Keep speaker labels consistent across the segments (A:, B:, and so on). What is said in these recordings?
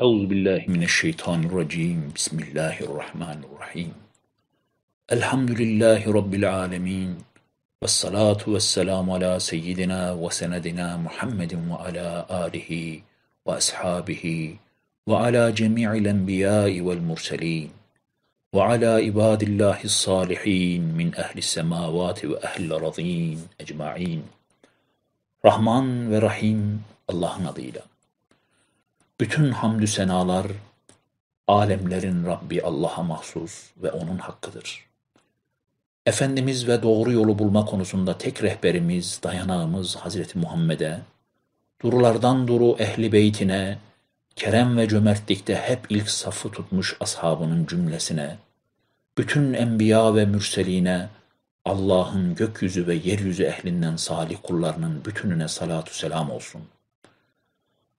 A: أعوذ بالله من الشيطان الرجيم. بسم الله الرحمن الرحيم. الحمد لله رب العالمين والصلاة والسلام على سيدنا وسندنا محمد وعلى آله وأصحابه وعلى جميع الأنبياء والمرسلين وعلى عباد الله الصالحين من أهل السماوات وأهل الأرضين أجمعين. رحمن ورحيم الله Allah'ın. Bütün hamdü senalar alemlerin Rabbi Allah'a mahsus ve O'nun hakkıdır. Efendimiz ve doğru yolu bulma konusunda tek rehberimiz, dayanağımız Hazreti Muhammed'e, durulardan duru ehli beytine, kerem ve cömertlikte hep ilk safı tutmuş ashabının cümlesine, bütün enbiya ve mürseline, Allah'ın gökyüzü ve yeryüzü ehlinden salih kullarının bütününe salatu selam olsun.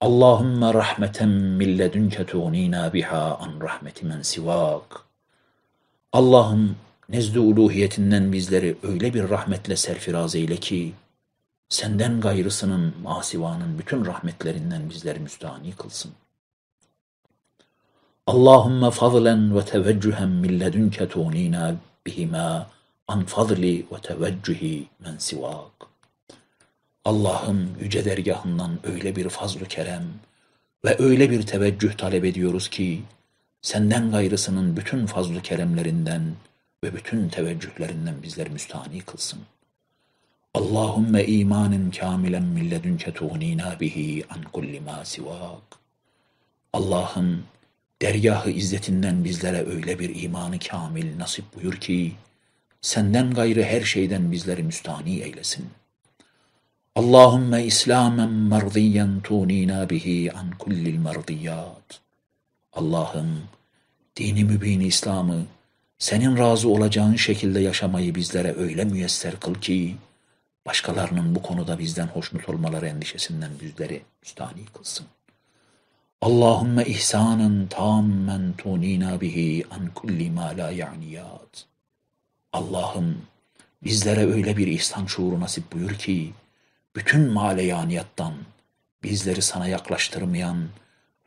A: Allahümme rahmeten min ledünke tuğnina biha an rahmeti men sivak. Allah'ım nezd-i uluhiyetinden bizleri öyle bir rahmetle serfiraz eyle ki, senden gayrısının, masivanın bütün rahmetlerinden bizleri müstahni kılsın. Allahümme fadlen ve teveccühen min ledünke tuğnina bihima an fadli ve teveccühi men sivak. Allah'ım yüce dergahından öyle bir fazlu kerem ve öyle bir teveccüh talep ediyoruz ki, senden gayrısının bütün fazlu keremlerinden ve bütün teveccühlerinden bizleri müstahni kılsın. Allahümme imanen kamilen min ledünke tuğnina bihi an kulli ma sivak. Allah'ım dergahı izzetinden bizlere öyle bir imanı kamil nasip buyur ki, senden gayrı her şeyden bizleri müstahni eylesin. Allahümme İslamen merdiyen tunina bihi an kullil merdiyat. Allah'ım dini mübin İslam'ı senin razı olacağın şekilde yaşamayı bizlere öyle müyesser kıl ki, başkalarının bu konuda bizden hoşnut olmaları endişesinden bizleri müstahni kılsın. Allahümme ihsanen tammen tunina bihi an kulli ma la ya'niyat. Allah'ım bizlere öyle bir ihsan şuuru nasip buyur ki, bütün maleyaniyattan bizleri sana yaklaştırmayan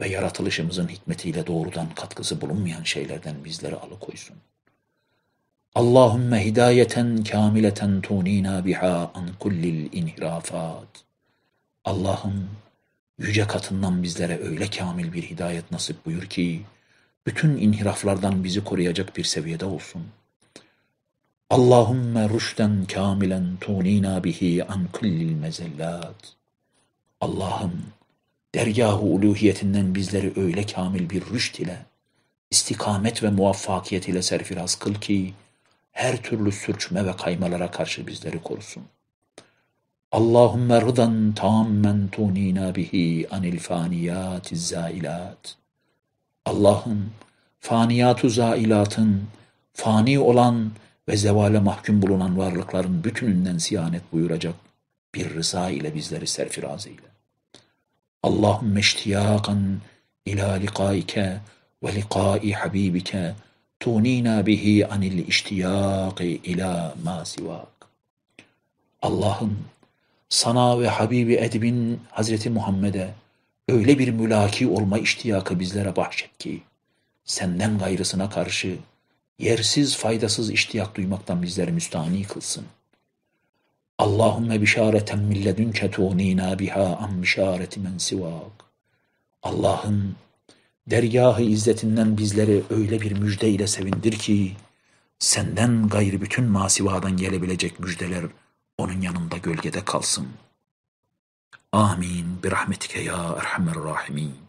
A: ve yaratılışımızın hikmetiyle doğrudan katkısı bulunmayan şeylerden bizleri alıkoysun. Allahümme hidayeten kamileten tunina biha an kullil inhirafat. Allah'ım yüce katından bizlere öyle kamil bir hidayet nasip buyur ki, bütün inhiraflardan bizi koruyacak bir seviyede olsun.'' Allahümme rüşten kamilen tunina bihi an kullil mezellat. Allah'ım dergah-ı uluhiyetinden bizleri öyle kamil bir rüşt ile, istikamet ve muvaffakiyet ile serfiraz kıl ki, her türlü sürçme ve kaymalara karşı bizleri korusun. Allahümme rıdan tammen tunina bihi anil faniyatiz zailat. Allah'ım faniyatu zailatın, fani olan ve zevale mahkum bulunan varlıkların bütününden siyanet buyuracak bir rıza ile bizleri serfiraz eyle. Allahümme iştiyakan ila likaike ve likai habibike tunina bihi anil iştiyaki ila ma sivak. Allah'ım sana ve Habibi Edib'in Hazreti Muhammed'e öyle bir mülaki olma iştiyakı bizlere bahşet ki, senden gayrısına karşı yersiz faydasız iştiyak duymaktan bizleri müstahni kılsın. Allahümme bişareten milledünke tuğnina biha an bişareti men sivak. Allah'ım dergahı izzetinden bizleri öyle bir müjde ile sevindir ki, senden gayrı bütün masivadan gelebilecek müjdeler onun yanında gölgede kalsın. Amin. Bir rahmetike ya erhamer rahimin.